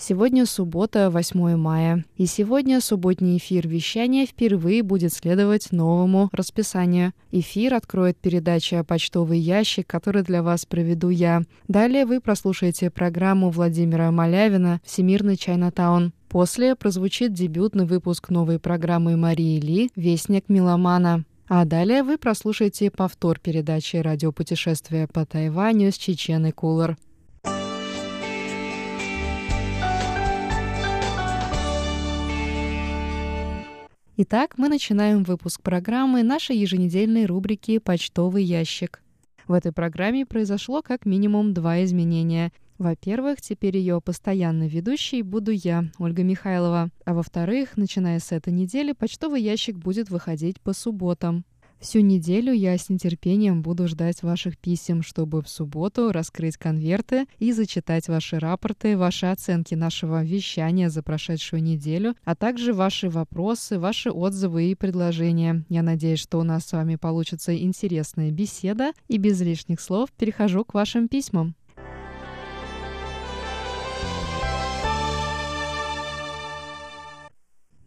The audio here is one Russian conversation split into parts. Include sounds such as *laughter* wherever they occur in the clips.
Сегодня суббота, 8 мая, и сегодня субботний эфир вещания впервые будет следовать новому расписанию. Эфир откроет передача «Почтовый ящик», который для вас проведу я. Далее вы прослушаете программу Владимира Малявина «Всемирный Чайнатаун». После прозвучит дебютный выпуск новой программы Марии Ли «Вестник Меломана». А далее вы прослушаете повтор передачи «Радиопутешествие по Тайваню» с Чеченой Кулар. Итак, мы начинаем выпуск программы нашей еженедельной рубрики «Почтовый ящик». В этой программе произошло как минимум два изменения. Во-первых, теперь ее постоянной ведущей буду я, Ольга Михайлова. А во-вторых, начиная с этой недели, почтовый ящик будет выходить по субботам. Всю неделю я с нетерпением буду ждать ваших писем, чтобы в субботу раскрыть конверты и зачитать ваши рапорты, ваши оценки нашего вещания за прошедшую неделю, а также ваши вопросы, ваши отзывы и предложения. Я надеюсь, что у нас с вами получится интересная беседа, и без лишних слов перехожу к вашим письмам.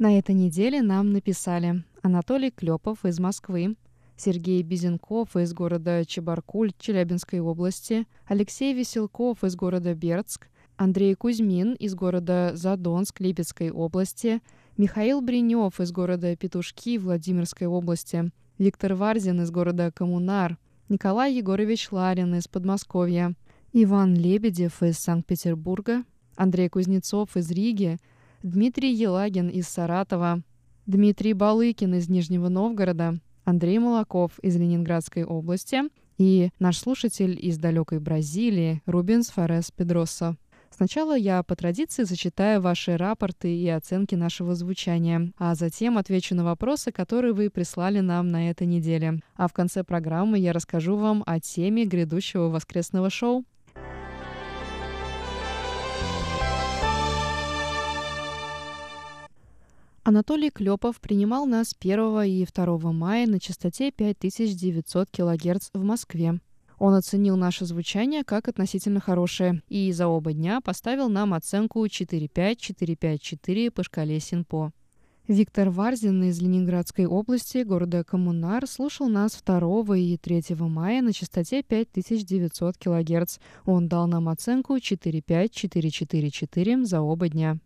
На этой неделе нам написали Анатолий Клепов из Москвы, Сергей Безенков из города Чебаркуль Челябинской области, Алексей Веселков из города Бердск, Андрей Кузьмин из города Задонск Липецкой области, Михаил Бринев из города Петушки Владимирской области, Виктор Варзин из города Коммунар, Николай Егорович Ларин из Подмосковья, Иван Лебедев из Санкт-Петербурга, Андрей Кузнецов из Риги, Дмитрий Елагин из Саратова, Дмитрий Балыкин из Нижнего Новгорода, Андрей Молоков из Ленинградской области и наш слушатель из далекой Бразилии Рубенс Форес Педроса. Сначала я по традиции зачитаю ваши рапорты и оценки нашего звучания, а затем отвечу на вопросы, которые вы прислали нам на этой неделе. А в конце программы я расскажу вам о теме грядущего воскресного шоу. Анатолий Клепов принимал нас 1 и 2 мая на частоте 5900 кГц в Москве. Он оценил наше звучание как относительно хорошее и за оба дня поставил нам оценку 45454 по шкале Синпо. Виктор Варзин из Ленинградской области, города Коммунар, слушал нас 2 и 3 мая на частоте 5900 кГц. Он дал нам оценку 45444 за оба дня.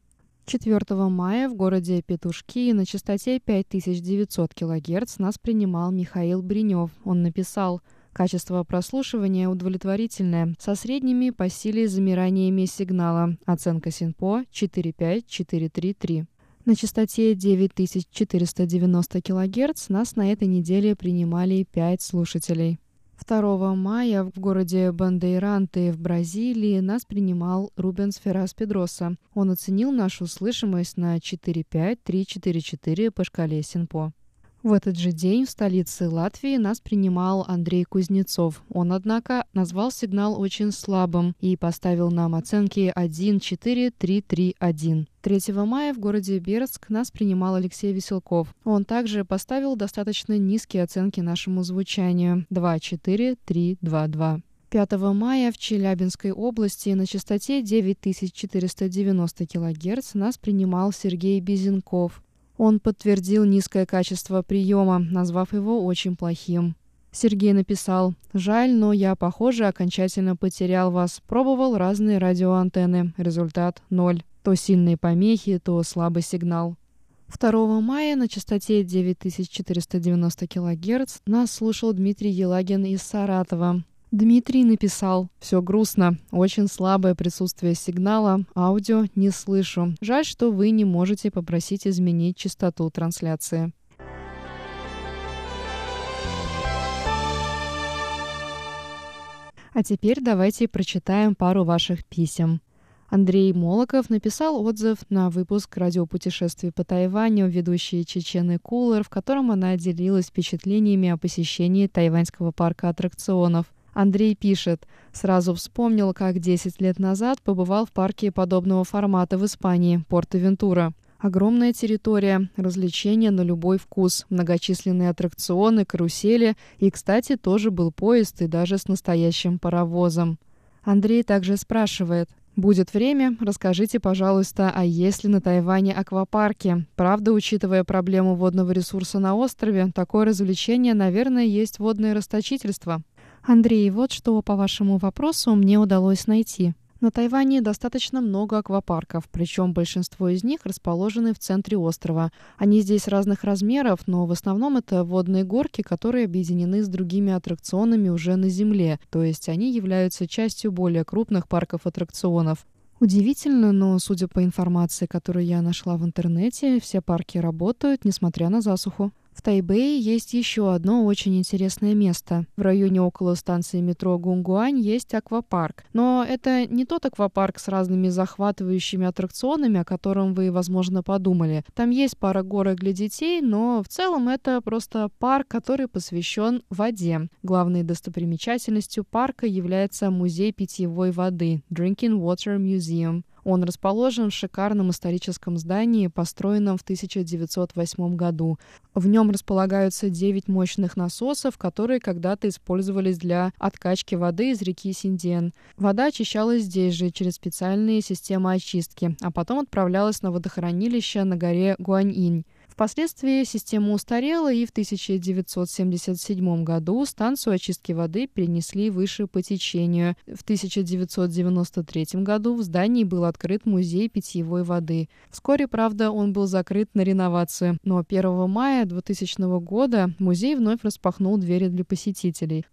4 мая в городе Петушки на частоте 5900 кГц нас принимал Михаил Бринев. Он написал Качество прослушивания удовлетворительное, со средними по силе замираниями сигнала. Оценка СИНПО 45433. На частоте 9490 кГц нас на этой неделе принимали 5 слушателей. 2 мая в городе Бандейранты в Бразилии нас принимал Рубенс Феррас Педроса. Он оценил нашу слышимость на 45344 по шкале Синпо. В этот же день в столице Латвии нас принимал Андрей Кузнецов. Он, однако, назвал сигнал очень слабым и поставил нам оценки 14331. 3 мая в городе Бердск нас принимал Алексей Веселков. Он также поставил достаточно низкие оценки нашему звучанию 24322. 5 мая в Челябинской области на частоте 9490 кГц нас принимал Сергей Безенков. Он подтвердил низкое качество приема, назвав его очень плохим. Сергей написал «Жаль, но я, похоже, окончательно потерял вас. Пробовал разные радиоантенны. Результат – ноль. То сильные помехи, то слабый сигнал». 2 мая на частоте 9490 кГц нас слушал Дмитрий Елагин из Саратова. Дмитрий написал «Все грустно, очень слабое присутствие сигнала, аудио не слышу. Жаль, что вы не можете попросить изменить частоту трансляции». А теперь давайте прочитаем пару ваших писем. Андрей Молоков написал отзыв на выпуск радиопутешествий по Тайваню ведущей Чечены Кулер, в котором она делилась впечатлениями о посещении тайваньского парка аттракционов. Андрей пишет, сразу вспомнил, как 10 лет назад побывал в парке подобного формата в Испании, Порто-Вентура. Огромная территория, развлечения на любой вкус, многочисленные аттракционы, карусели и, кстати, тоже был поезд и даже с настоящим паровозом. Андрей также спрашивает, Будет время, расскажите, пожалуйста, а есть ли на Тайване аквапарки? Правда, учитывая проблему водного ресурса на острове, такое развлечение, наверное, есть водное расточительство. Андрей, вот что по вашему вопросу мне удалось найти. На Тайване достаточно много аквапарков, причем большинство из них расположены в центре острова. Они здесь разных размеров, но в основном это водные горки, которые объединены с другими аттракционами уже на земле, то есть они являются частью более крупных парков аттракционов. Удивительно, но, судя по информации, которую я нашла в интернете, все парки работают, несмотря на засуху. В Тайбэе есть еще одно очень интересное место. В районе около станции метро Гунгуань есть аквапарк. Но это не тот аквапарк с разными захватывающими аттракционами, о котором вы, возможно, подумали. Там есть пара горок для детей, но в целом это просто парк, который посвящен воде. Главной достопримечательностью парка является музей питьевой воды Drinking Water Museum. Он расположен в шикарном историческом здании, построенном в 1908 году. В нем располагаются 9 мощных насосов, которые когда-то использовались для откачки воды из реки Синдиен. Вода очищалась здесь же через специальные системы очистки, а потом отправлялась на водохранилище на горе Гуаньинь. Впоследствии система устарела, и в 1977 году станцию очистки воды перенесли выше по течению. В 1993 году в здании был открыт музей питьевой воды. Вскоре, правда, он был закрыт на реновацию, но 1 мая 2000 года музей вновь распахнул двери для посетителей.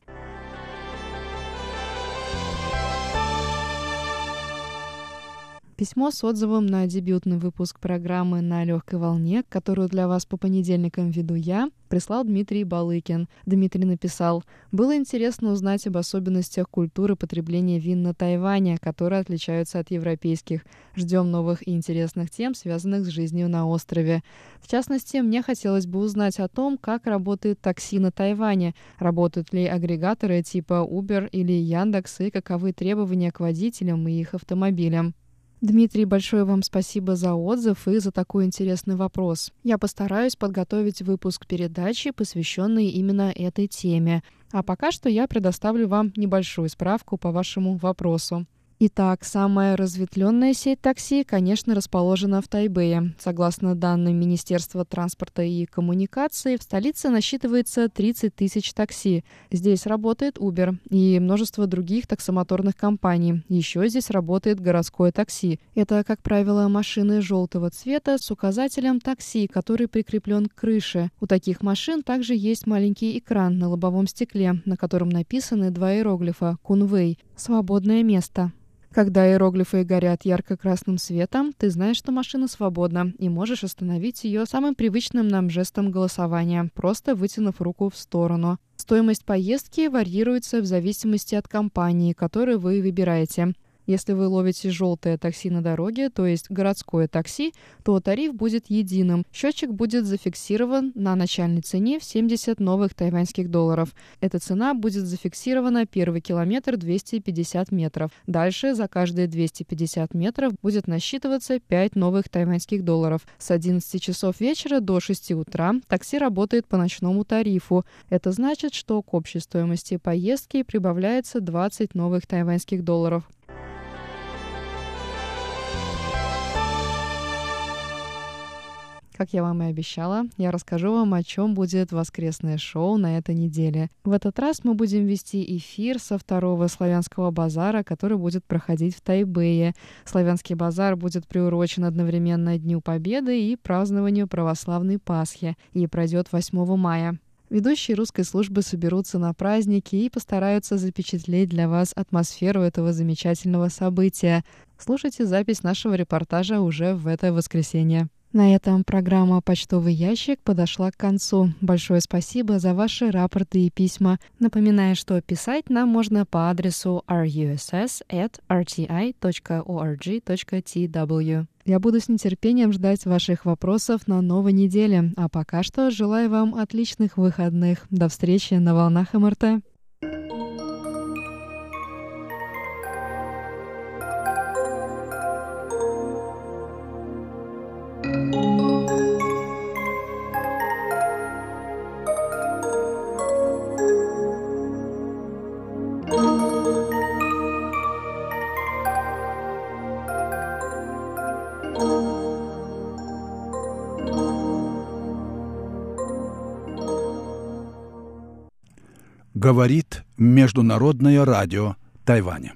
Письмо с отзывом на дебютный выпуск программы «На легкой волне», которую для вас по понедельникам веду я, прислал Дмитрий Балыкин. Дмитрий написал, «Было интересно узнать об особенностях культуры потребления вин на Тайване, которые отличаются от европейских. Ждем новых и интересных тем, связанных с жизнью на острове. В частности, мне хотелось бы узнать о том, как работает такси на Тайване, работают ли агрегаторы типа Uber или Яндекс и каковы требования к водителям и их автомобилям. Дмитрий, большое вам спасибо за отзыв и за такой интересный вопрос. Я постараюсь подготовить выпуск передачи, посвященный именно этой теме. А пока что я предоставлю вам небольшую справку по вашему вопросу. Итак, самая разветвленная сеть такси, конечно, расположена в Тайбэе. Согласно данным Министерства транспорта и коммуникаций, в столице насчитывается 30 тысяч такси. Здесь работает Uber и множество других таксомоторных компаний. Еще здесь работает городское такси. Это, как правило, машины желтого цвета с указателем такси, который прикреплен к крыше. У таких машин также есть маленький экран на лобовом стекле, на котором написаны два иероглифа «Кунвей» — «Свободное место». Когда иероглифы горят ярко-красным светом, ты знаешь, что машина свободна, и можешь остановить ее самым привычным нам жестом голосования, просто вытянув руку в сторону. Стоимость поездки варьируется в зависимости от компании, которую вы выбираете. Если вы ловите желтое такси на дороге, то есть городское такси, то тариф будет единым. Счетчик будет зафиксирован на начальной цене в 70 новых тайваньских долларов. Эта цена будет зафиксирована первый километр 250 метров. Дальше за каждые 250 метров будет насчитываться 5 новых тайваньских долларов. С 11 часов вечера до 6 утра такси работает по ночному тарифу. Это значит, что к общей стоимости поездки прибавляется 20 новых тайваньских долларов. Как я вам и обещала, я расскажу вам, о чем будет воскресное шоу на этой неделе. В этот раз мы будем вести эфир со второго славянского базара, который будет проходить в Тайбэе. Славянский базар будет приурочен одновременно Дню Победы и празднованию православной Пасхи и пройдет 8 мая. Ведущие русской службы соберутся на праздники и постараются запечатлеть для вас атмосферу этого замечательного события. Слушайте запись нашего репортажа уже в это воскресенье. На этом программа «Почтовый ящик» подошла к концу. Большое спасибо за ваши рапорты и письма. Напоминаю, что писать нам можно по адресу russ@rti.org.tw. Я буду с нетерпением ждать ваших вопросов на новой неделе. А пока что желаю вам отличных выходных. До встречи на волнах МРТ. Говорит Международное радио Тайваня.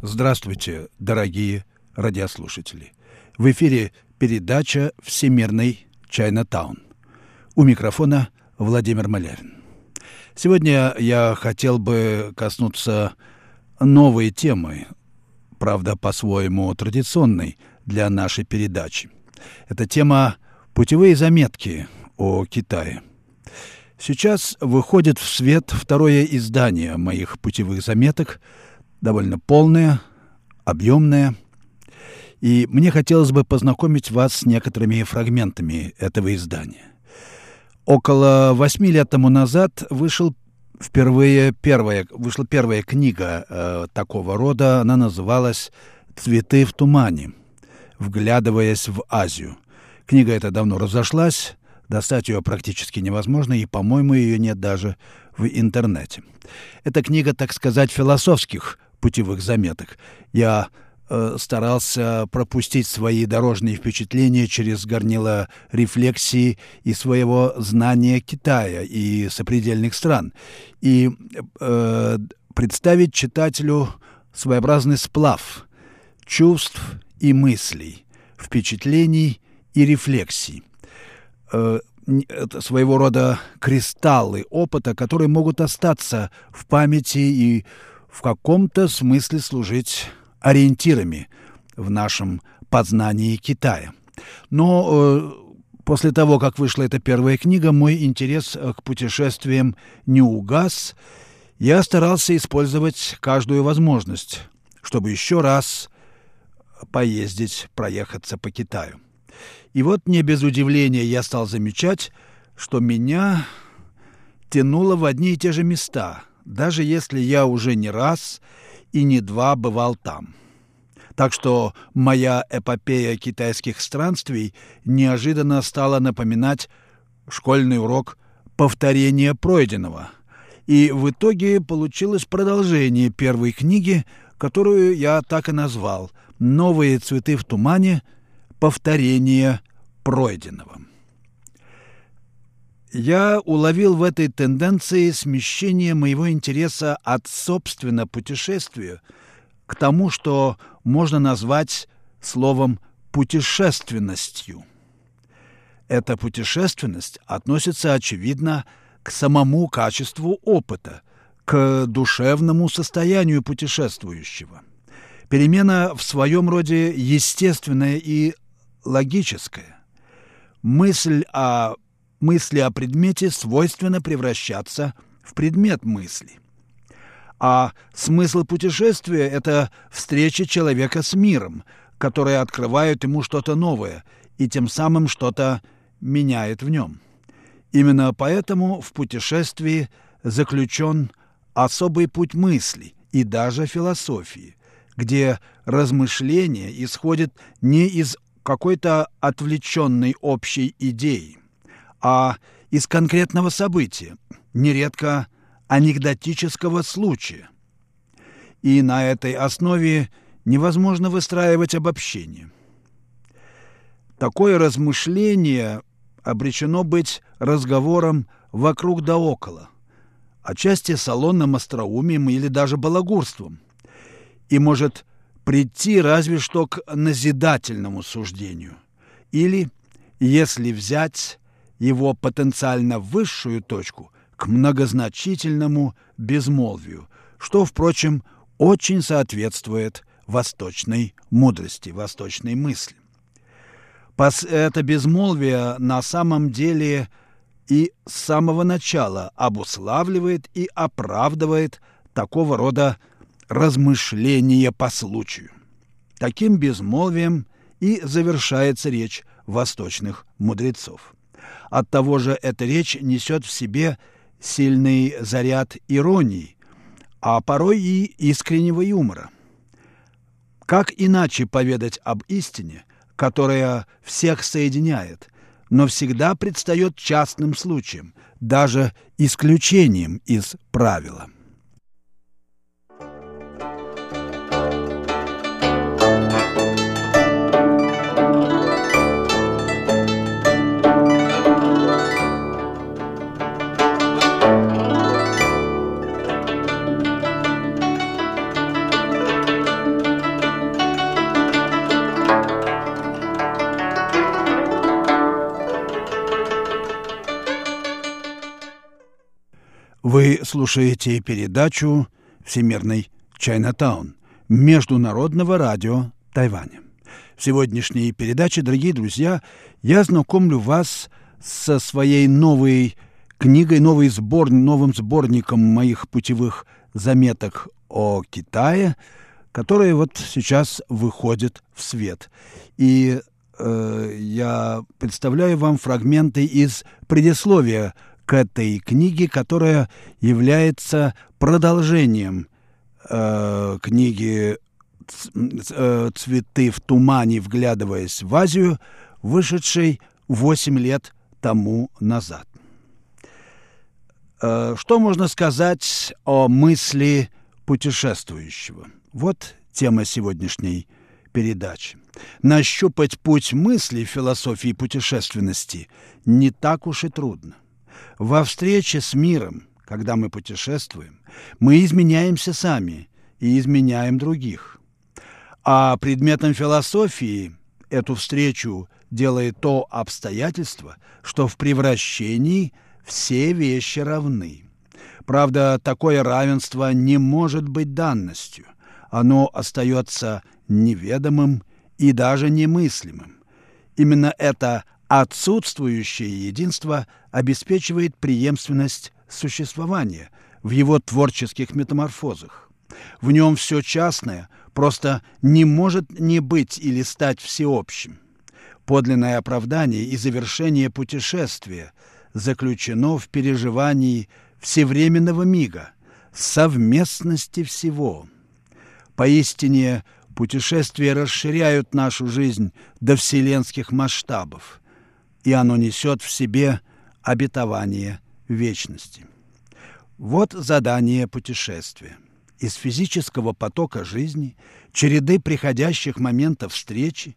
Здравствуйте, дорогие радиослушатели. В эфире передача «Всемирный Чайнатаун». У микрофона Владимир Малявин. Сегодня я хотел бы коснуться новой темы, правда, по-своему традиционной для нашей передачи. Это тема «Путевые заметки о Китае». Сейчас выходит в свет второе издание моих путевых заметок, довольно полное, объемное, и мне хотелось бы познакомить вас с некоторыми фрагментами этого издания. Около восьми лет тому назад вышел впервые первая, вышла первая книга э, такого рода. Она называлась «Цветы в тумане», вглядываясь в Азию. Книга эта давно разошлась, достать ее практически невозможно, и, по-моему, ее нет даже в интернете. Это книга, так сказать, философских путевых заметок. Я Э, старался пропустить свои дорожные впечатления через горнило рефлексии и своего знания Китая и сопредельных стран, и э, представить читателю своеобразный сплав чувств и мыслей, впечатлений и рефлексий. Э, своего рода кристаллы опыта, которые могут остаться в памяти и в каком-то смысле служить ориентирами в нашем познании Китая. Но э, после того, как вышла эта первая книга, мой интерес к путешествиям не угас. Я старался использовать каждую возможность, чтобы еще раз поездить, проехаться по Китаю. И вот не без удивления я стал замечать, что меня тянуло в одни и те же места, даже если я уже не раз – и не два бывал там. Так что моя эпопея китайских странствий неожиданно стала напоминать школьный урок повторения пройденного. И в итоге получилось продолжение первой книги, которую я так и назвал «Новые цветы в тумане. Повторение пройденного». Я уловил в этой тенденции смещение моего интереса от собственно путешествия к тому, что можно назвать словом путешественностью. Эта путешественность относится, очевидно, к самому качеству опыта, к душевному состоянию путешествующего. Перемена в своем роде естественная и логическая. Мысль о мысли о предмете свойственно превращаться в предмет мысли. А смысл путешествия – это встреча человека с миром, которая открывает ему что-то новое и тем самым что-то меняет в нем. Именно поэтому в путешествии заключен особый путь мысли и даже философии, где размышление исходит не из какой-то отвлеченной общей идеи, а из конкретного события, нередко анекдотического случая. И на этой основе невозможно выстраивать обобщение. Такое размышление обречено быть разговором вокруг да около, отчасти салонным остроумием или даже балагурством, и может прийти разве что к назидательному суждению, или, если взять его потенциально высшую точку к многозначительному безмолвию, что, впрочем, очень соответствует восточной мудрости, восточной мысли. Это безмолвие на самом деле и с самого начала обуславливает и оправдывает такого рода размышления по случаю. Таким безмолвием и завершается речь восточных мудрецов. От того же эта речь несет в себе сильный заряд иронии, а порой и искреннего юмора. Как иначе поведать об истине, которая всех соединяет, но всегда предстает частным случаем, даже исключением из правила? Вы слушаете передачу «Всемирный Чайнатаун» Международного радио Тайваня. В сегодняшней передаче, дорогие друзья, я знакомлю вас со своей новой книгой, новый сбор, новым сборником моих путевых заметок о Китае, которая вот сейчас выходит в свет. И э, я представляю вам фрагменты из предисловия к этой книге, которая является продолжением э, книги э, «Цветы в тумане, вглядываясь в Азию», вышедшей восемь лет тому назад. Э, что можно сказать о мысли путешествующего? Вот тема сегодняшней передачи. Нащупать путь мысли философии путешественности не так уж и трудно. Во встрече с миром, когда мы путешествуем, мы изменяемся сами и изменяем других. А предметом философии эту встречу делает то обстоятельство, что в превращении все вещи равны. Правда, такое равенство не может быть данностью. Оно остается неведомым и даже немыслимым. Именно это отсутствующее единство обеспечивает преемственность существования в его творческих метаморфозах. В нем все частное просто не может не быть или стать всеобщим. Подлинное оправдание и завершение путешествия заключено в переживании всевременного мига, совместности всего. Поистине, путешествия расширяют нашу жизнь до вселенских масштабов – и оно несет в себе обетование вечности. Вот задание путешествия. Из физического потока жизни, череды приходящих моментов встречи,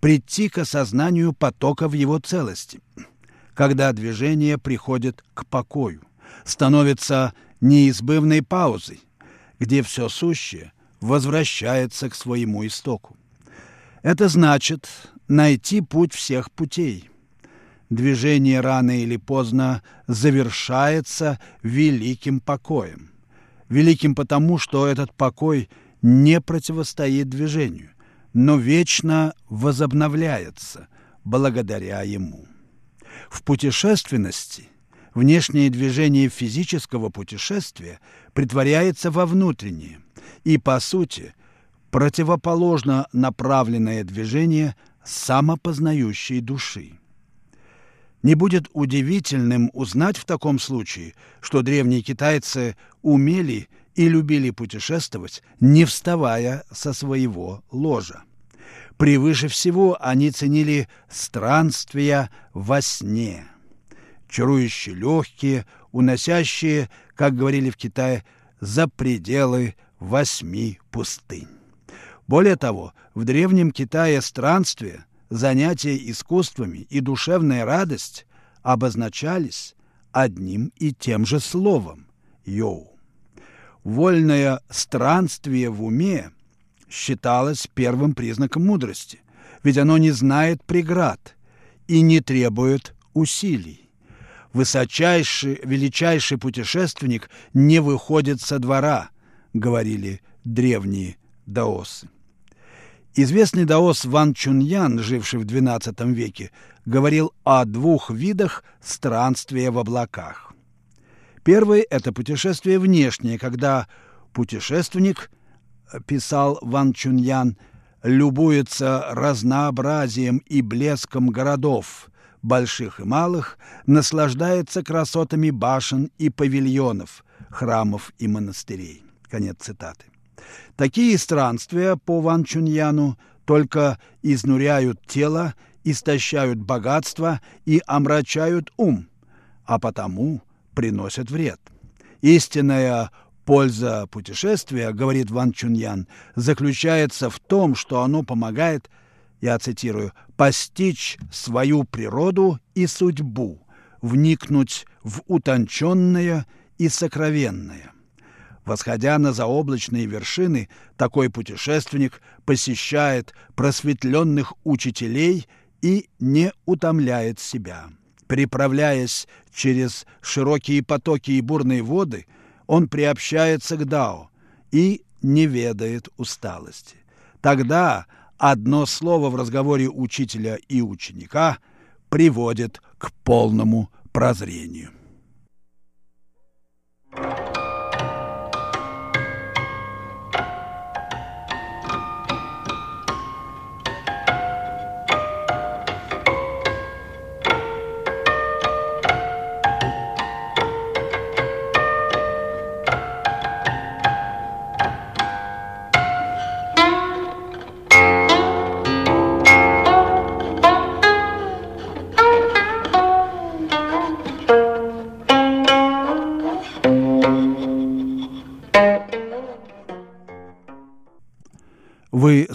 прийти к осознанию потока в его целости, когда движение приходит к покою, становится неизбывной паузой, где все сущее возвращается к своему истоку. Это значит найти путь всех путей – движение рано или поздно завершается великим покоем. Великим потому, что этот покой не противостоит движению, но вечно возобновляется благодаря ему. В путешественности внешнее движение физического путешествия притворяется во внутреннее, и, по сути, противоположно направленное движение самопознающей души. Не будет удивительным узнать в таком случае, что древние китайцы умели и любили путешествовать, не вставая со своего ложа. Превыше всего они ценили странствия во сне, чарующие легкие, уносящие, как говорили в Китае, за пределы восьми пустынь. Более того, в древнем Китае странствия – занятия искусствами и душевная радость обозначались одним и тем же словом – «йоу». Вольное странствие в уме считалось первым признаком мудрости, ведь оно не знает преград и не требует усилий. Высочайший, величайший путешественник не выходит со двора, говорили древние даосы. Известный даос Ван Чуньян, живший в XII веке, говорил о двух видах странствия в облаках. Первый – это путешествие внешнее, когда путешественник, писал Ван Чуньян, любуется разнообразием и блеском городов, больших и малых, наслаждается красотами башен и павильонов, храмов и монастырей. Конец цитаты. Такие странствия по Ван Чуньяну только изнуряют тело, истощают богатство и омрачают ум, а потому приносят вред. Истинная польза путешествия, говорит Ван Чуньян, заключается в том, что оно помогает, я цитирую, постичь свою природу и судьбу, вникнуть в утонченное и сокровенное. Восходя на заоблачные вершины, такой путешественник посещает просветленных учителей и не утомляет себя. Приправляясь через широкие потоки и бурные воды, он приобщается к Дао и не ведает усталости. Тогда одно слово в разговоре учителя и ученика приводит к полному прозрению. Вы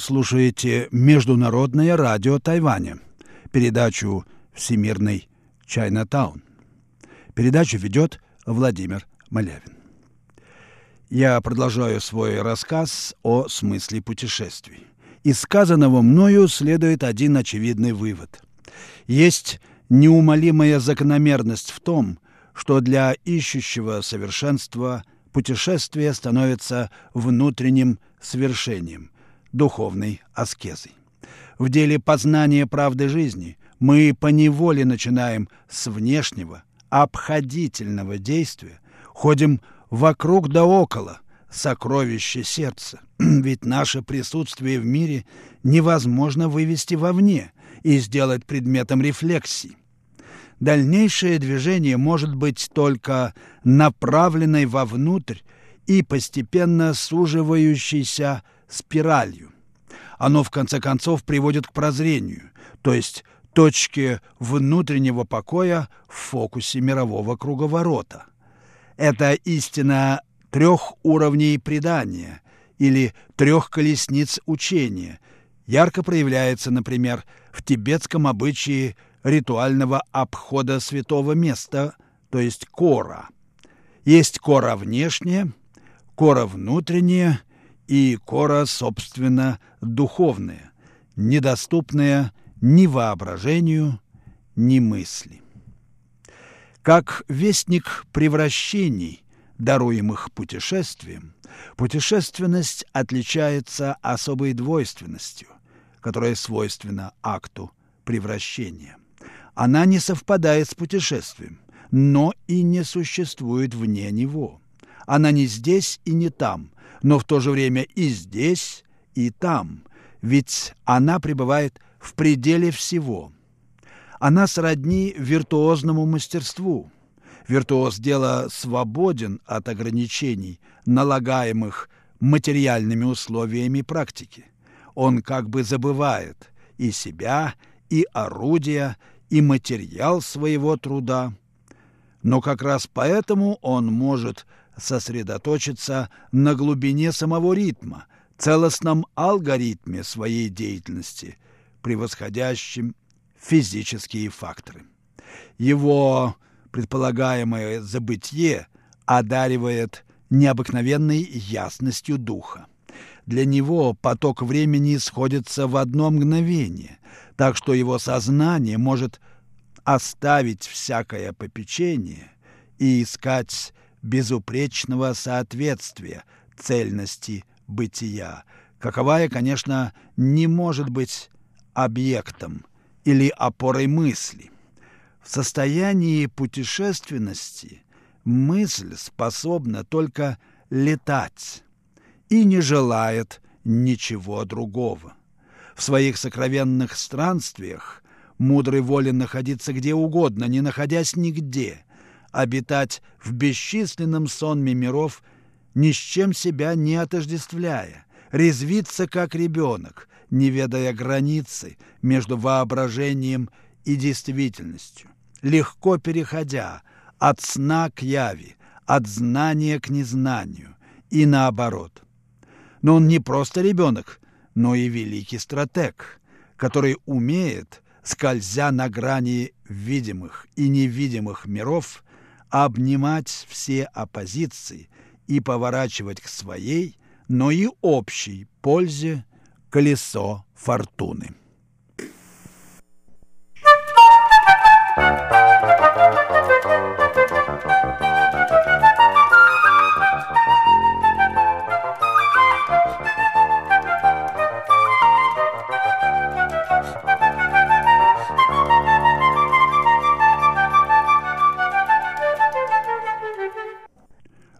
слушаете Международное радио Тайваня, передачу «Всемирный Чайнатаун». Передачу ведет Владимир Малявин. Я продолжаю свой рассказ о смысле путешествий. Из сказанного мною следует один очевидный вывод. Есть неумолимая закономерность в том, что для ищущего совершенства путешествие становится внутренним свершением – духовной аскезой. В деле познания правды жизни мы поневоле начинаем с внешнего, обходительного действия, ходим вокруг да около, сокровище сердца. *clears throat* Ведь наше присутствие в мире невозможно вывести вовне и сделать предметом рефлексии. Дальнейшее движение может быть только направленной вовнутрь и постепенно суживающейся спиралью. Оно, в конце концов, приводит к прозрению, то есть точке внутреннего покоя в фокусе мирового круговорота. Это истина трех уровней предания или трех колесниц учения, ярко проявляется, например, в тибетском обычае ритуального обхода святого места, то есть кора. Есть кора внешняя, кора внутренняя и кора, собственно, духовная, недоступная ни воображению, ни мысли. Как вестник превращений, даруемых путешествием, путешественность отличается особой двойственностью, которая свойственна акту превращения. Она не совпадает с путешествием, но и не существует вне него. Она не здесь и не там, но в то же время и здесь, и там, ведь она пребывает в пределе всего. Она сродни виртуозному мастерству. Виртуоз дела свободен от ограничений, налагаемых материальными условиями практики. Он как бы забывает и себя, и орудия, и материал своего труда. Но как раз поэтому он может сосредоточиться на глубине самого ритма, целостном алгоритме своей деятельности, превосходящем физические факторы. Его предполагаемое забытье одаривает необыкновенной ясностью духа. Для него поток времени сходится в одно мгновение, так что его сознание может оставить всякое попечение и искать безупречного соответствия цельности бытия, каковая, конечно, не может быть объектом или опорой мысли. В состоянии путешественности мысль способна только летать и не желает ничего другого. В своих сокровенных странствиях мудрый волен находиться где угодно, не находясь нигде, обитать в бесчисленном сонме миров, ни с чем себя не отождествляя, резвиться как ребенок, не ведая границы между воображением и действительностью, легко переходя от сна к яви, от знания к незнанию и наоборот. Но он не просто ребенок, но и великий стратег, который умеет, скользя на грани видимых и невидимых миров, обнимать все оппозиции и поворачивать к своей, но и общей пользе колесо фортуны.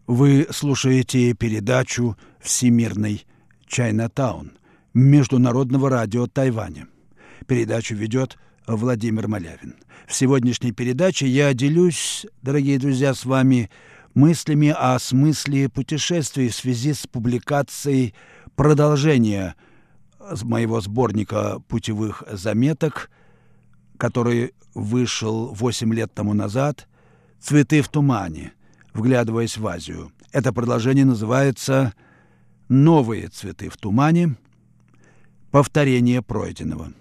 Вы слушаете передачу «Всемирный Чайнатаун» Международного радио Тайваня. Передачу ведет Владимир Малявин. В сегодняшней передаче я делюсь, дорогие друзья, с вами мыслями о смысле путешествий в связи с публикацией продолжения моего сборника путевых заметок, который вышел 8 лет тому назад «Цветы в тумане», вглядываясь в Азию. Это продолжение называется «Новые цветы в тумане. Повторение пройденного»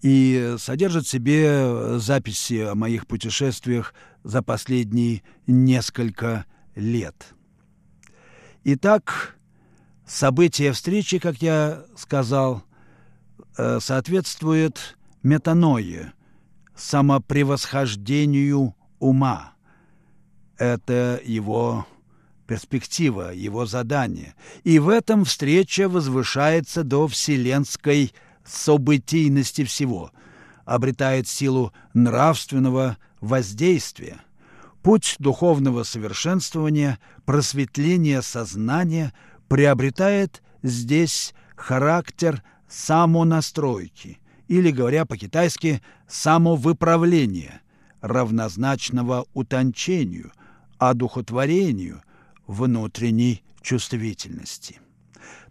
и содержит в себе записи о моих путешествиях за последние несколько лет. Итак, событие встречи, как я сказал, э, соответствует метаное, самопревосхождению ума – это его перспектива, его задание. И в этом встреча возвышается до вселенской событийности всего, обретает силу нравственного воздействия. Путь духовного совершенствования, просветления сознания приобретает здесь характер самонастройки, или, говоря по-китайски, самовыправления, равнозначного утончению, одухотворению внутренней чувствительности.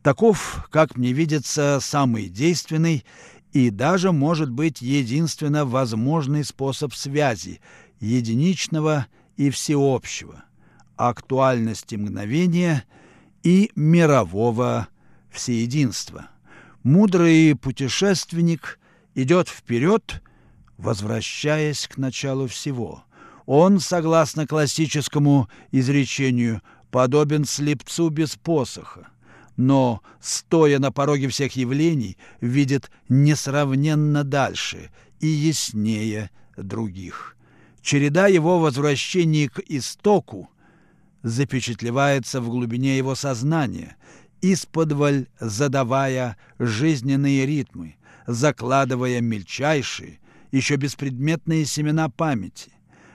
Таков, как мне видится, самый действенный и даже, может быть, единственно возможный способ связи единичного и всеобщего, актуальности мгновения и мирового всеединства. Мудрый путешественник идет вперед, возвращаясь к началу всего – он, согласно классическому изречению, подобен слепцу без посоха, но, стоя на пороге всех явлений, видит несравненно дальше и яснее других. Череда его возвращений к истоку запечатлевается в глубине его сознания, исподволь задавая жизненные ритмы, закладывая мельчайшие, еще беспредметные семена памяти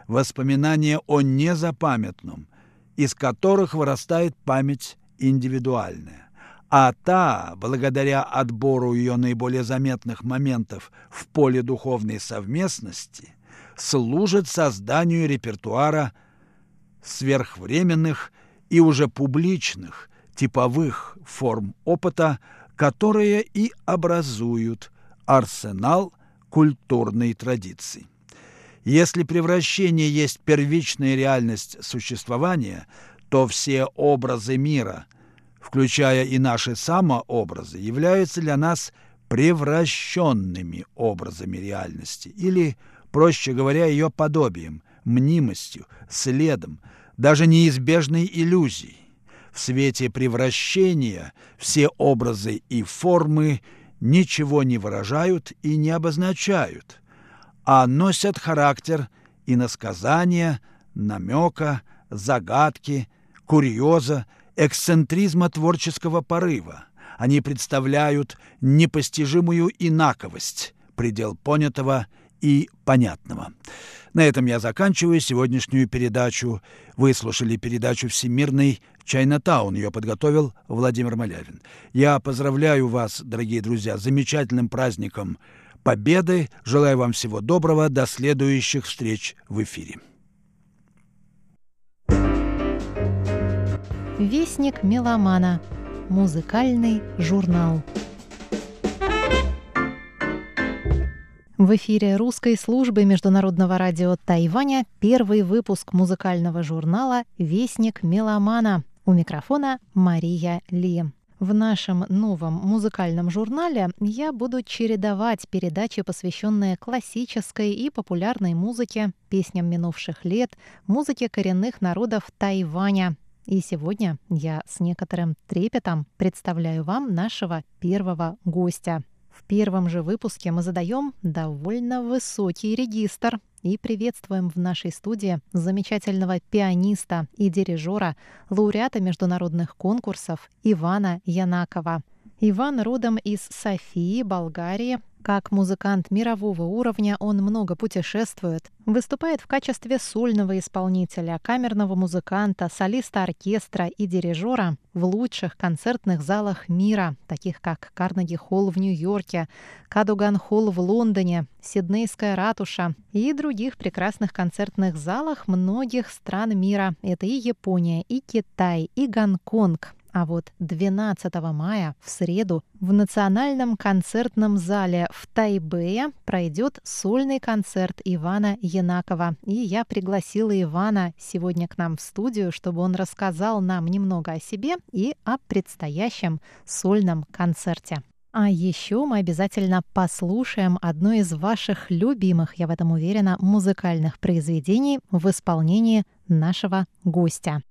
воспоминания о незапамятном, из которых вырастает память индивидуальная. А та, благодаря отбору ее наиболее заметных моментов в поле духовной совместности, служит созданию репертуара сверхвременных и уже публичных типовых форм опыта, которые и образуют арсенал культурной традиции. Если превращение есть первичная реальность существования, то все образы мира, включая и наши самообразы, являются для нас превращенными образами реальности или, проще говоря, ее подобием, мнимостью, следом, даже неизбежной иллюзией. В свете превращения все образы и формы ничего не выражают и не обозначают – а носят характер иносказания, намека, загадки, курьеза, эксцентризма творческого порыва, Они представляют непостижимую инаковость, предел понятого и понятного. На этом я заканчиваю сегодняшнюю передачу. Вы слушали передачу «Всемирный Чайнатаун». Ее подготовил Владимир Малявин. Я поздравляю вас, дорогие друзья, с замечательным праздником Победы. Желаю вам всего доброго. До следующих встреч в эфире. Вестник меломана. Музыкальный журнал. В эфире русской службы Международного радио Тайваня первый выпуск музыкального журнала «Вестник меломана». У микрофона Мария Ли. В нашем новом музыкальном журнале я буду чередовать передачи, посвященные классической и популярной музыке, песням минувших лет, музыке коренных народов Тайваня. И сегодня я с некоторым трепетом представляю вам нашего первого гостя. В первом же выпуске мы задаем довольно высокий регистр и приветствуем в нашей студии замечательного пианиста и дирижера, лауреата международных конкурсов Ивана Янакова. Иван родом из Софии, Болгарии, как музыкант мирового уровня он много путешествует, выступает в качестве сольного исполнителя, камерного музыканта, солиста оркестра и дирижера в лучших концертных залах мира, таких как Карнеги-холл в Нью-Йорке, Кадуган-холл в Лондоне, Сиднейская ратуша и других прекрасных концертных залах многих стран мира. Это и Япония, и Китай, и Гонконг, а вот 12 мая, в среду, в Национальном концертном зале в Тайбэе пройдет сольный концерт Ивана Янакова. И я пригласила Ивана сегодня к нам в студию, чтобы он рассказал нам немного о себе и о предстоящем сольном концерте. А еще мы обязательно послушаем одно из ваших любимых, я в этом уверена, музыкальных произведений в исполнении нашего гостя.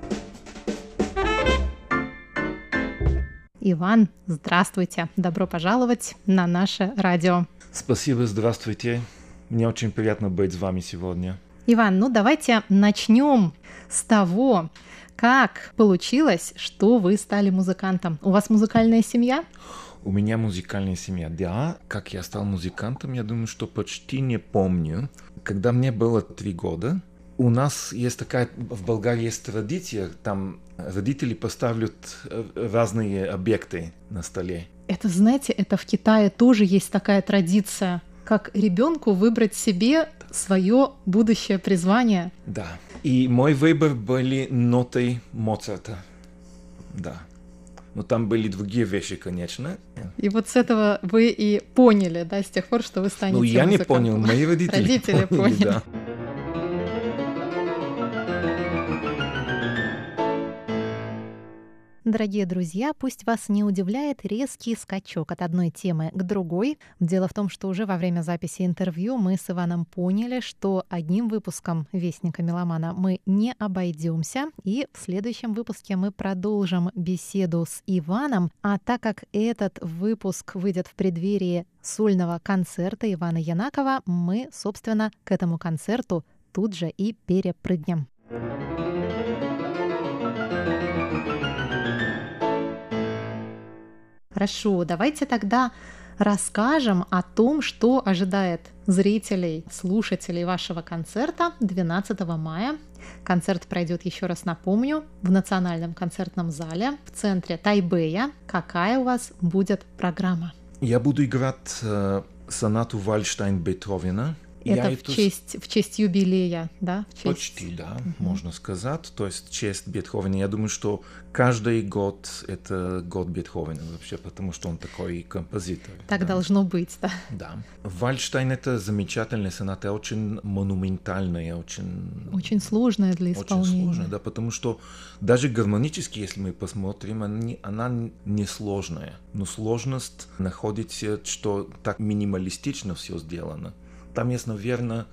Иван, здравствуйте. Добро пожаловать на наше радио. Спасибо, здравствуйте. Мне очень приятно быть с вами сегодня. Иван, ну давайте начнем с того, как получилось, что вы стали музыкантом. У вас музыкальная семья? У меня музыкальная семья. Да, как я стал музыкантом, я думаю, что почти не помню. Когда мне было три года, у нас есть такая, в Болгарии есть традиция, там родители поставят э, разные объекты на столе. Это, знаете, это в Китае тоже есть такая традиция, как ребенку выбрать себе свое будущее призвание. Да. И мой выбор были ноты Моцарта. Да. Но там были другие вещи, конечно. И вот с этого вы и поняли, да, с тех пор, что вы станете Ну, я музыкантом. не понял, мои родители, родители поняли. поняли. Да. Дорогие друзья, пусть вас не удивляет резкий скачок от одной темы к другой. Дело в том, что уже во время записи интервью мы с Иваном поняли, что одним выпуском «Вестника Меломана» мы не обойдемся, и в следующем выпуске мы продолжим беседу с Иваном, а так как этот выпуск выйдет в преддверии сольного концерта Ивана Янакова, мы, собственно, к этому концерту тут же и перепрыгнем. Хорошо, давайте тогда расскажем о том, что ожидает зрителей, слушателей вашего концерта 12 мая. Концерт пройдет, еще раз напомню, в Национальном концертном зале в центре Тайбэя. Какая у вас будет программа? Я буду играть э, сонату Вальштайн Бетховена это я в, эту... честь, в честь юбилея, да? В честь... Почти, да, угу. можно сказать. То есть честь Бетховена. Я думаю, что каждый год это год Бетховена вообще, потому что он такой композитор. Так да. должно быть, да. Да. Вальштайн это замечательная соната, очень монументальная, очень... Очень сложная для исполнения. Очень сложная, да, потому что даже гармонически, если мы посмотрим, она, она не сложная. Но сложность находится, что так минималистично все сделано. Там есть, наверное,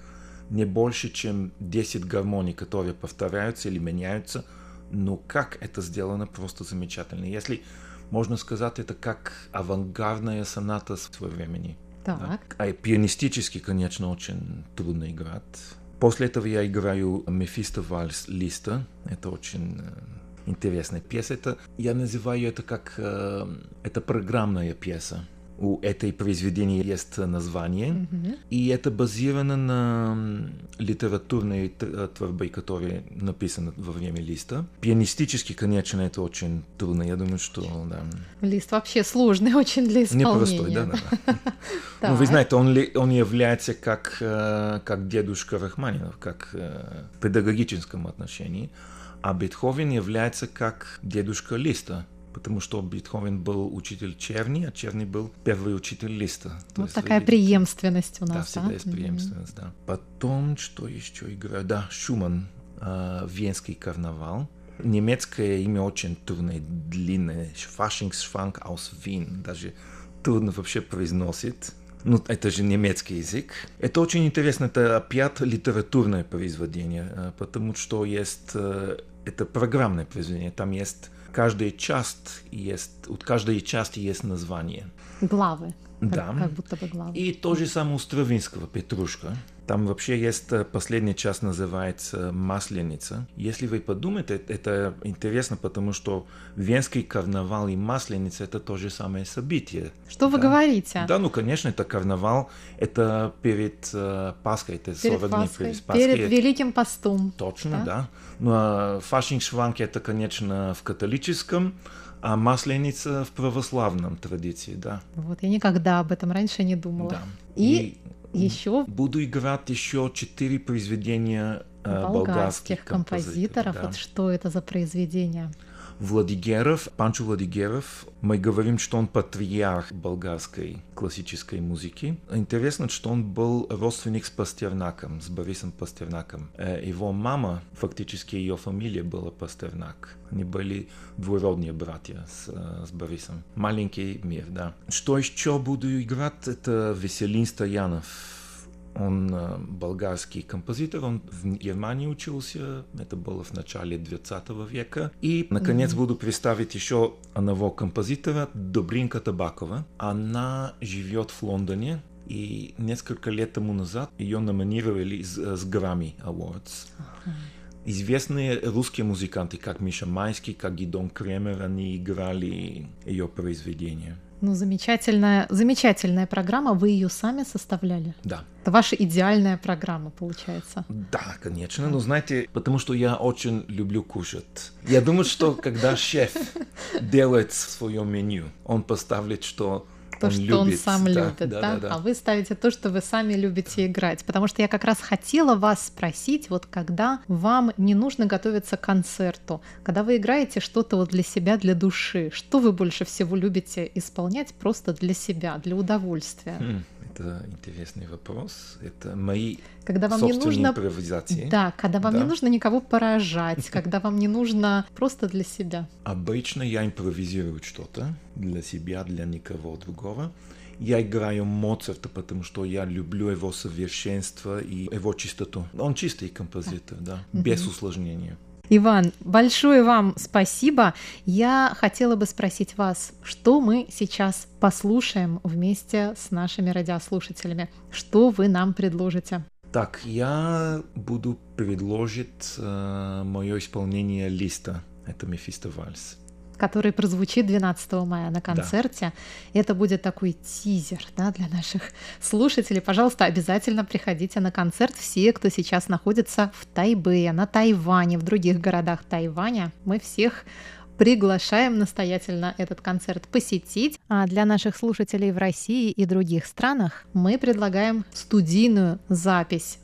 не больше, чем 10 гармоний, которые повторяются или меняются, но как это сделано, просто замечательно. Если можно сказать, это как авангардная соната своего времени. Так. Да? А пианистически, конечно, очень трудно играть. После этого я играю Мефисто Вальс Листа. Это очень интересная пьеса. Это, я называю это как... Э, это программная пьеса у этой произведения есть название, mm-hmm. и это базировано на литературной творбе, которая написана во время листа. Пианистически, конечно, это очень трудно. Я думаю, что да. Лист вообще сложный *laughs* очень для исполнения. Непростой, да, да. *laughs* Ну, вы знаете, он, он является как, э, как дедушка Рахманинов, как э, в педагогическом отношении, а Бетховен является как дедушка Листа потому что Бетховен был учитель Черни, а Черни был первый учитель Листа. Вот такая преемственность у нас, да? всегда есть преемственность, да. Потом, что еще играю? Да, Шуман, э, Венский карнавал. Немецкое имя очень трудное, длинное. Фашингсшванг aus Wien. Даже трудно вообще произносить. Ну, это же немецкий язык. Это очень интересно, это опять литературное произведение, потому что есть... Это программное произведение, там есть каждая часть есть, у каждой части есть название. Главы. Да. Как, как будто бы главы. И то же самое у Стравинского, Петрушка. Там вообще есть э, последняя часть, называется «Масленица». Если вы подумаете, это интересно, потому что Венский карнавал и Масленица – это то же самое событие. Что да? вы говорите? Да, ну, конечно, это карнавал, это перед э, Пасхой, это перед 40 дней перед Пасхой. Перед Великим постом. Точно, да. да. Ну, а Фашингшванг – это, конечно, в католическом, а масленица в православном традиции, да. Вот, я никогда об этом раньше не думала. Да. И, и еще... Буду играть еще четыре произведения э, болгарских, болгарских композиторов. композиторов да. Вот что это за произведения? Владигеров, Панчо Владигеров, мы говорим, что он патриарх болгарской классической музыки. Интересно, что он был родственник с Пастернаком, с Борисом Пастернаком. Э, его мама, фактически ее фамилия была Пастернак. Они были двоюродные братья с, с Борисом. Маленький мир, да. Что еще буду играть, это Веселин Стоянов он э, болгарский композитор, он в Германии учился, это было в начале 20 века. И, наконец, mm-hmm. буду представить еще одного композитора, Добринка Табакова. Она живет в Лондоне, и несколько лет тому назад ее номинировали с, с Grammy Awards. Uh-huh. Известные русские музыканты, как Миша Майский, как Гидон Кремер, они играли ее произведения. Ну, замечательная, замечательная программа. Вы ее сами составляли? Да. Это ваша идеальная программа, получается. Да, конечно. Но знаете, потому что я очень люблю кушать. Я думаю, что когда шеф делает свое меню, он поставит, что то, он что любит. он сам да, любит, да, да, да? да? А вы ставите то, что вы сами любите играть. Потому что я как раз хотела вас спросить, вот когда вам не нужно готовиться к концерту, когда вы играете что-то вот для себя, для души, что вы больше всего любите исполнять просто для себя, для удовольствия? Хм, это интересный вопрос. Это мои когда вам не нужно импровизации. Да, когда вам да. не нужно никого поражать, *laughs* когда вам не нужно просто для себя. Обычно я импровизирую что-то для себя, для никого другого. Я играю Моцарта, потому что я люблю его совершенство и его чистоту. Он чистый композитор, да, да без усложнения. Иван, большое вам спасибо. Я хотела бы спросить вас, что мы сейчас послушаем вместе с нашими радиослушателями? Что вы нам предложите? Так, я буду предложить э, мое исполнение листа. Это Мефисто Вальс который прозвучит 12 мая на концерте. Да. Это будет такой тизер да, для наших слушателей. Пожалуйста, обязательно приходите на концерт. Все, кто сейчас находится в Тайбэе, на Тайване, в других городах Тайваня, мы всех приглашаем настоятельно этот концерт посетить. А для наших слушателей в России и других странах мы предлагаем студийную запись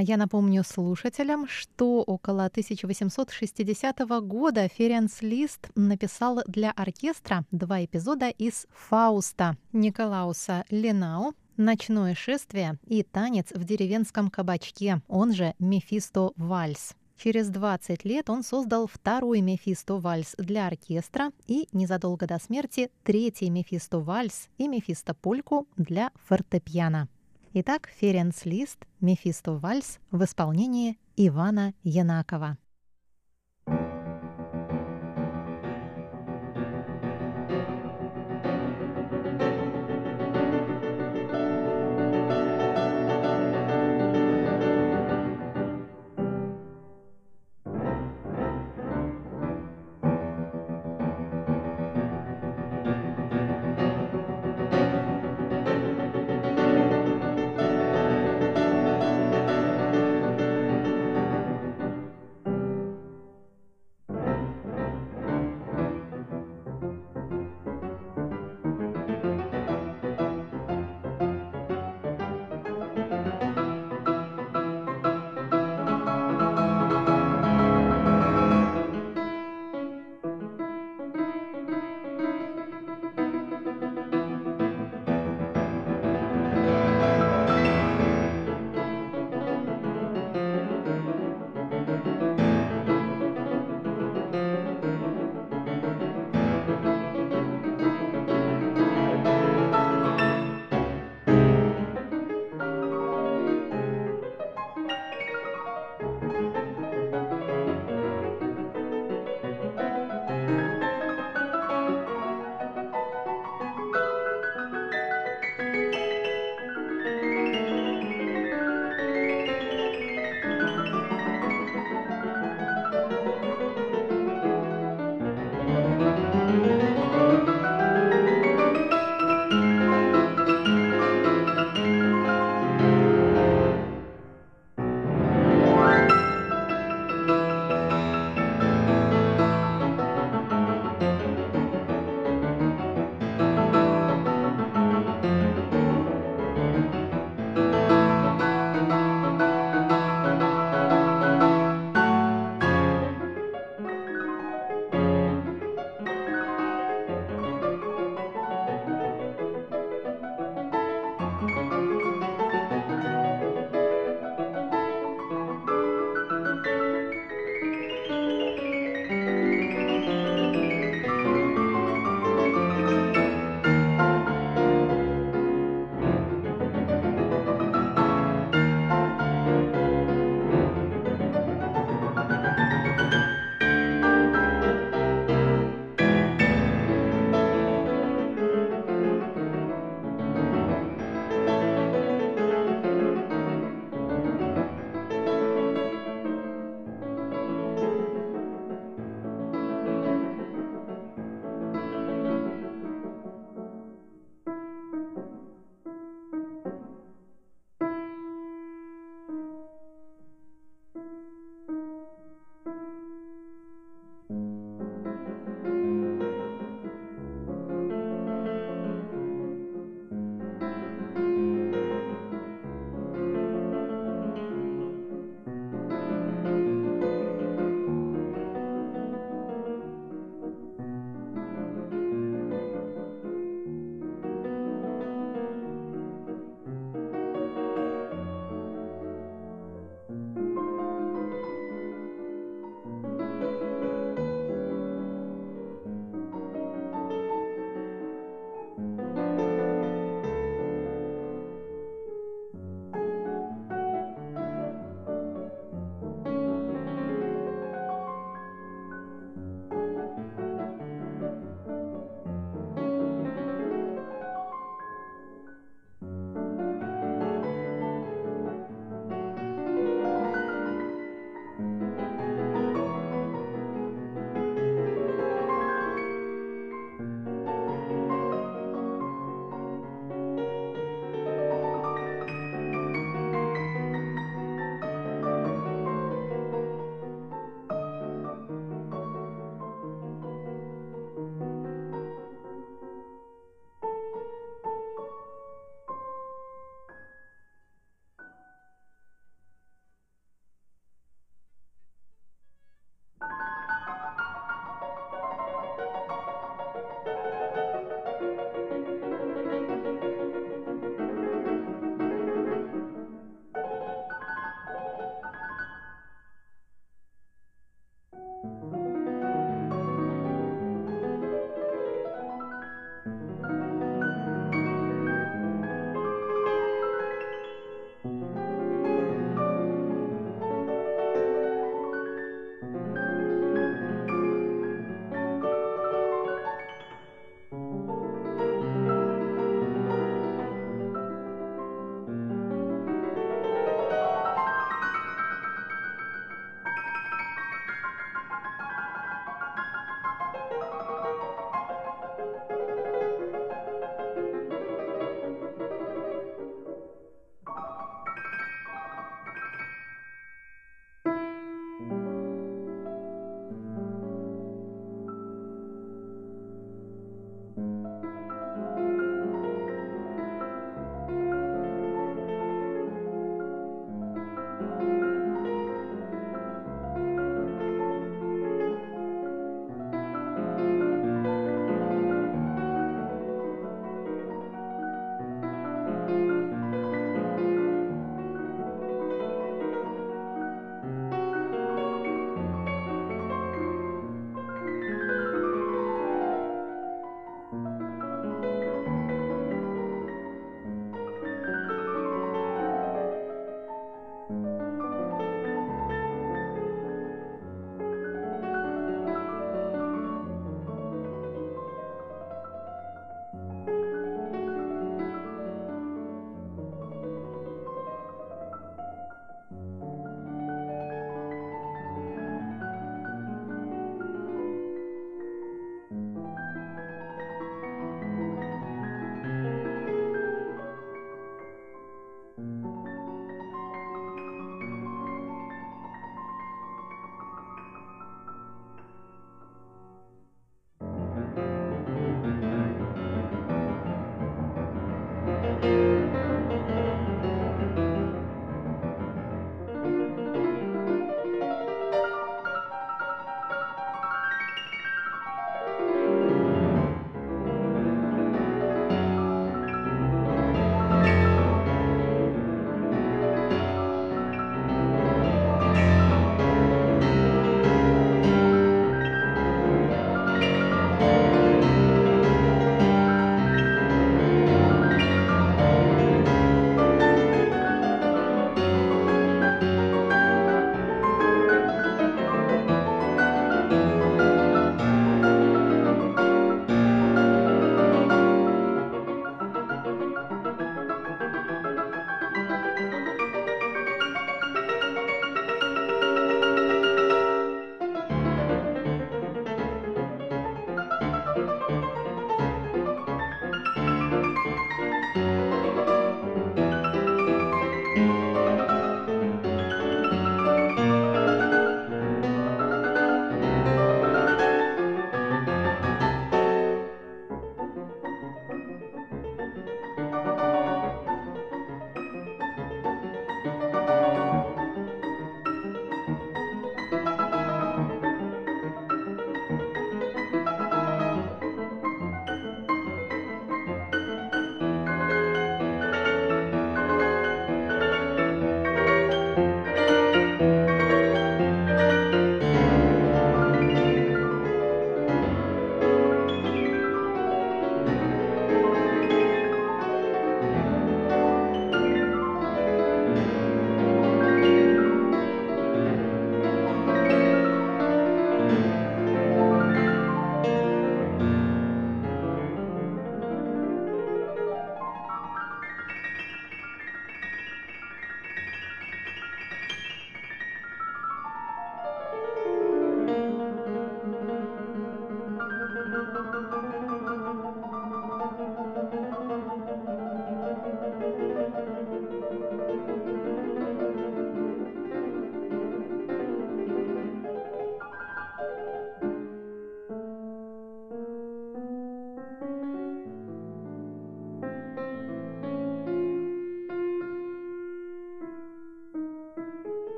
я напомню слушателям, что около 1860 года Ференс Лист написал для оркестра два эпизода из «Фауста» Николауса Ленау «Ночное шествие» и «Танец в деревенском кабачке», он же «Мефисто Вальс». Через 20 лет он создал второй Мефисто Вальс для оркестра и незадолго до смерти третий Мефисто Вальс и Мефисто Польку для фортепиано. Итак, Ференц Лист «Мефисто Вальс» в исполнении Ивана Янакова.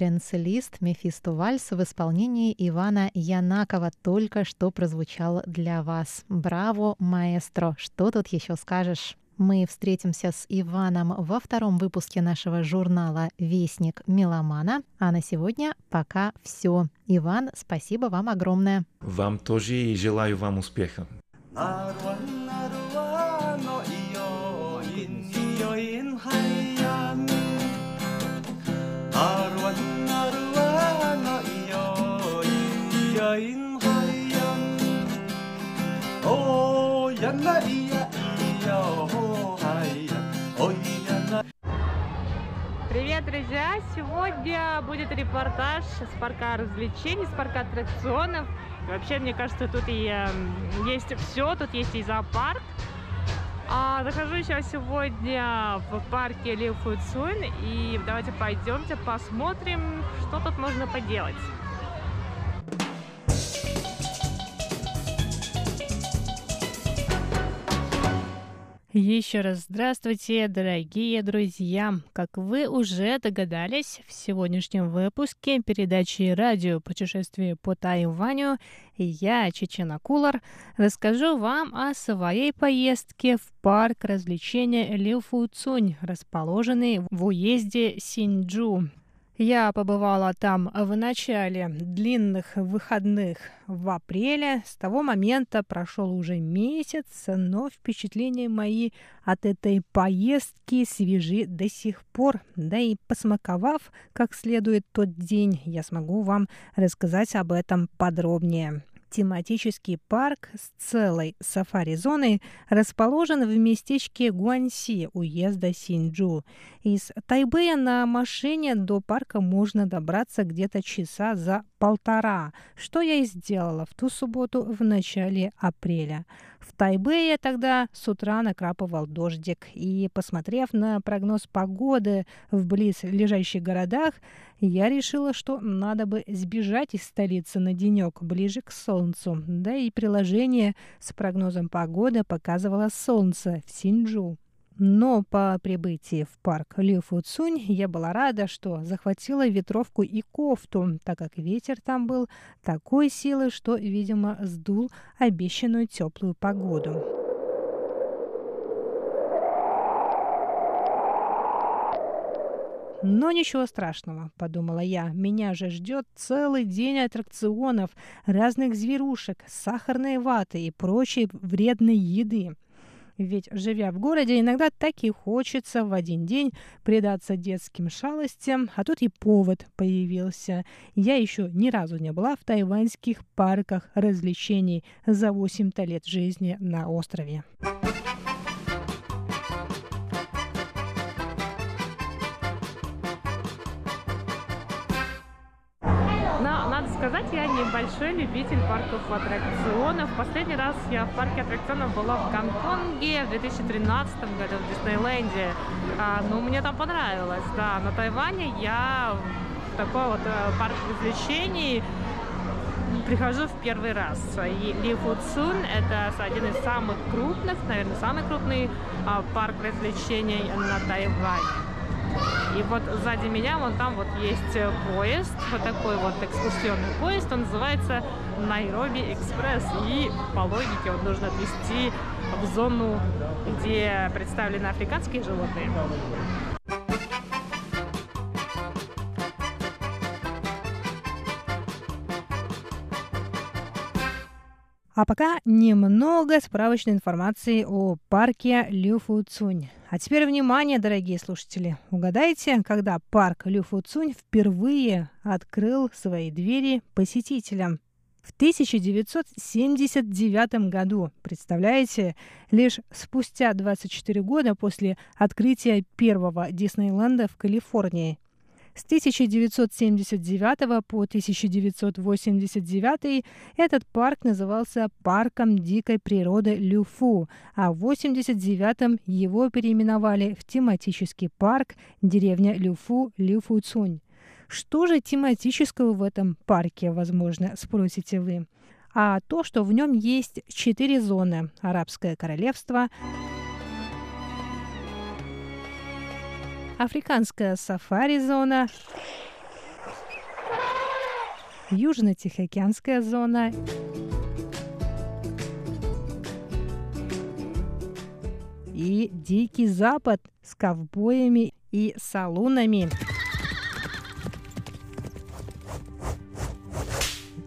Ференц Лист «Мефисто Вальс» в исполнении Ивана Янакова только что прозвучал для вас. Браво, маэстро! Что тут еще скажешь? Мы встретимся с Иваном во втором выпуске нашего журнала «Вестник Меломана». А на сегодня пока все. Иван, спасибо вам огромное. Вам тоже и желаю вам успеха. Привет, друзья! Сегодня будет репортаж с парка развлечений, с парка аттракционов. Вообще, мне кажется, тут и э, есть все, тут есть и зоопарк. А, нахожусь я сегодня в парке Лив Фуцун, и давайте пойдемте посмотрим, что тут можно поделать. Еще раз здравствуйте, дорогие друзья! Как вы уже догадались, в сегодняшнем выпуске передачи «Радио путешествие по Тайваню» я, Чечена Кулар, расскажу вам о своей поездке в парк развлечения Лю Фу Цунь, расположенный в уезде Синджу, я побывала там в начале длинных выходных в апреле. С того момента прошел уже месяц, но впечатления мои от этой поездки свежи до сих пор. Да и посмаковав как следует тот день, я смогу вам рассказать об этом подробнее тематический парк с целой сафари-зоной расположен в местечке Гуанси, уезда Синджу. Из Тайбэя на машине до парка можно добраться где-то часа за полтора, что я и сделала в ту субботу в начале апреля. В Тайбэе тогда с утра накрапывал дождик, и, посмотрев на прогноз погоды в близ лежащих городах, я решила, что надо бы сбежать из столицы на денек ближе к солнцу. Да и приложение с прогнозом погоды показывало солнце в Синджу. Но по прибытии в парк Лифуцунь я была рада, что захватила ветровку и кофту, так как ветер там был такой силы, что, видимо, сдул обещанную теплую погоду. Но ничего страшного, подумала я. Меня же ждет целый день аттракционов, разных зверушек, сахарной ваты и прочей вредной еды. Ведь, живя в городе, иногда так и хочется в один день предаться детским шалостям, а тут и повод появился. Я еще ни разу не была в тайваньских парках развлечений за 8 лет жизни на острове. Сказать, я небольшой любитель парков аттракционов. Последний раз я в парке аттракционов была в Гонконге в 2013 году в Диснейленде. А, ну, мне там понравилось, да. На Тайване я в такой вот э, парк развлечений прихожу в первый раз. И Ли Фу Цун – это один из самых крупных, наверное, самый крупный а, парк развлечений на Тайване. И вот сзади меня, вон там вот есть э, поезд, вот такой вот экскурсионный поезд, он называется Найроби Экспресс. И по логике он нужно отвезти в зону, где представлены африканские животные. А пока немного справочной информации о парке Люфу Цунь. А теперь внимание, дорогие слушатели. Угадайте, когда парк Люфу Цунь впервые открыл свои двери посетителям? В 1979 году, представляете, лишь спустя 24 года после открытия первого Диснейленда в Калифорнии – с 1979 по 1989 этот парк назывался Парком дикой природы Люфу, а в 1989 его переименовали в тематический парк деревня Люфу Люфуцунь. Что же тематического в этом парке, возможно, спросите вы? А то, что в нем есть четыре зоны – Арабское королевство, африканская сафари-зона, Южно-Тихоокеанская зона и Дикий Запад с ковбоями и салунами.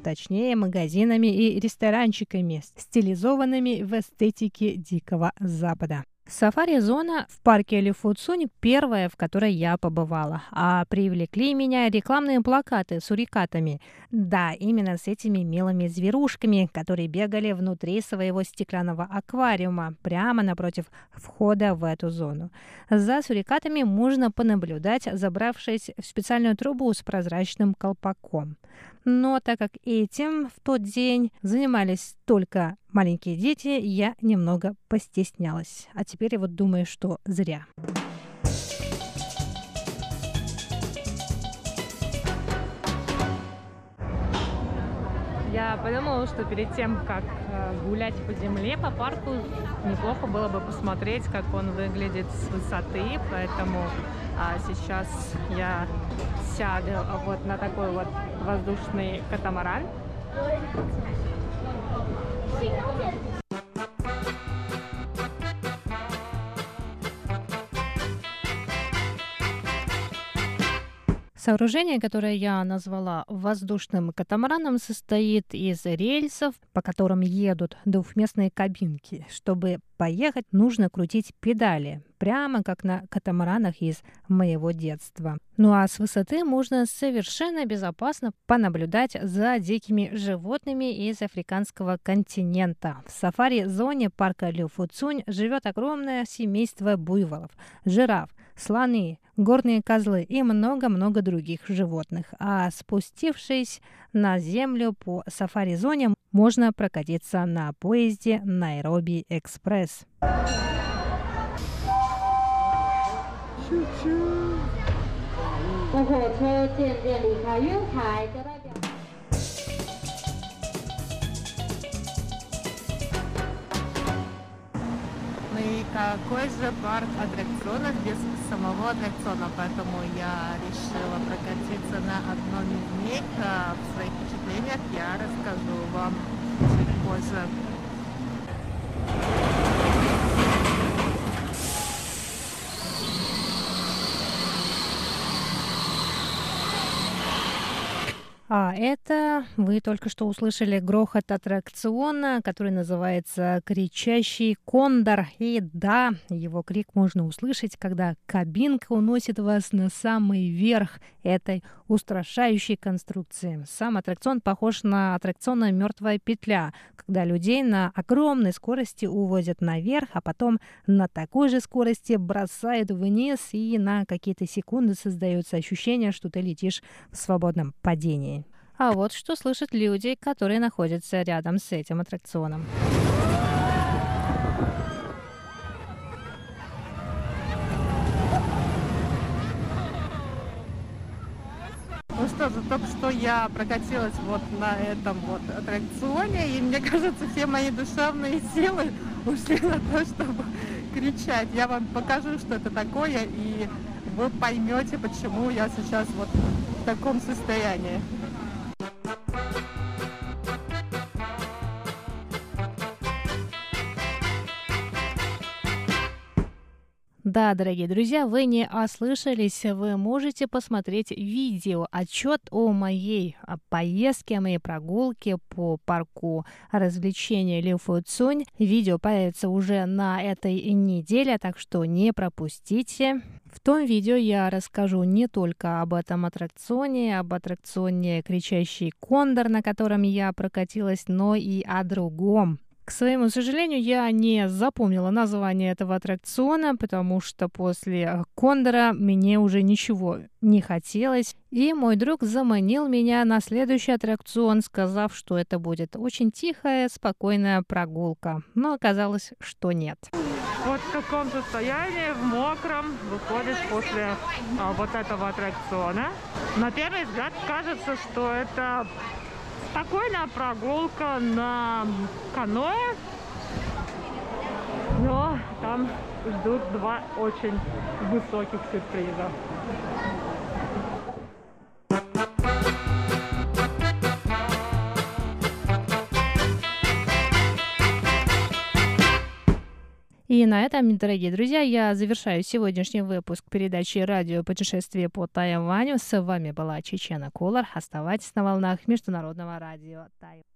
точнее магазинами и ресторанчиками, стилизованными в эстетике Дикого Запада. Сафари-зона в парке Лифуцунь первая, в которой я побывала, а привлекли меня рекламные плакаты с урикатами. Да, именно с этими милыми зверушками, которые бегали внутри своего стеклянного аквариума, прямо напротив входа в эту зону. За сурикатами можно понаблюдать, забравшись в специальную трубу с прозрачным колпаком. Но так как этим в тот день занимались только маленькие дети, я немного постеснялась. А теперь я вот думаю, что зря. Я подумала, что перед тем, как э, гулять по земле, по парку, неплохо было бы посмотреть, как он выглядит с высоты, поэтому а сейчас я сяду вот на такой вот воздушный катамаран. Сооружение, которое я назвала воздушным катамараном, состоит из рельсов, по которым едут двухместные кабинки. Чтобы поехать, нужно крутить педали, прямо как на катамаранах из моего детства. Ну а с высоты можно совершенно безопасно понаблюдать за дикими животными из африканского континента. В сафари-зоне парка Люфуцунь живет огромное семейство буйволов, жираф, слоны, горные козлы и много-много других животных. А спустившись на землю по сафари-зоне, можно прокатиться на поезде Найроби-экспресс. Чу-чу. и какой же парк аттракционов без самого аттракциона. Поэтому я решила прокатиться на одном из них. А в своих впечатлениях я расскажу вам чуть позже. А это вы только что услышали грохот аттракциона, который называется «Кричащий кондор». И да, его крик можно услышать, когда кабинка уносит вас на самый верх этой устрашающей конструкции. Сам аттракцион похож на аттракцион «Мертвая петля», когда людей на огромной скорости увозят наверх, а потом на такой же скорости бросают вниз, и на какие-то секунды создается ощущение, что ты летишь в свободном падении. А вот что слышат люди, которые находятся рядом с этим аттракционом. Ну что же, только что я прокатилась вот на этом вот аттракционе, и мне *laughs* кажется, все мои душевные силы ушли на то, чтобы кричать. Я вам покажу, что это такое, и вы поймете, почему я сейчас вот в таком состоянии. Да, дорогие друзья, вы не ослышались, вы можете посмотреть видео, отчет о моей поездке, о моей прогулке по парку развлечения Лю Цунь. Видео появится уже на этой неделе, так что не пропустите. В том видео я расскажу не только об этом аттракционе, об аттракционе «Кричащий кондор», на котором я прокатилась, но и о другом к своему сожалению, я не запомнила название этого аттракциона, потому что после Кондора мне уже ничего не хотелось. И мой друг заманил меня на следующий аттракцион, сказав, что это будет очень тихая, спокойная прогулка. Но оказалось, что нет. Вот в каком состоянии, в мокром, выходишь после а, вот этого аттракциона. На первый взгляд кажется, что это Спокойная прогулка на каноэ. Но там ждут два очень высоких сюрприза. И на этом, дорогие друзья, я завершаю сегодняшний выпуск передачи «Радио путешествие по Тайваню». С вами была Чечена Кулар. Оставайтесь на волнах Международного радио Тайвань.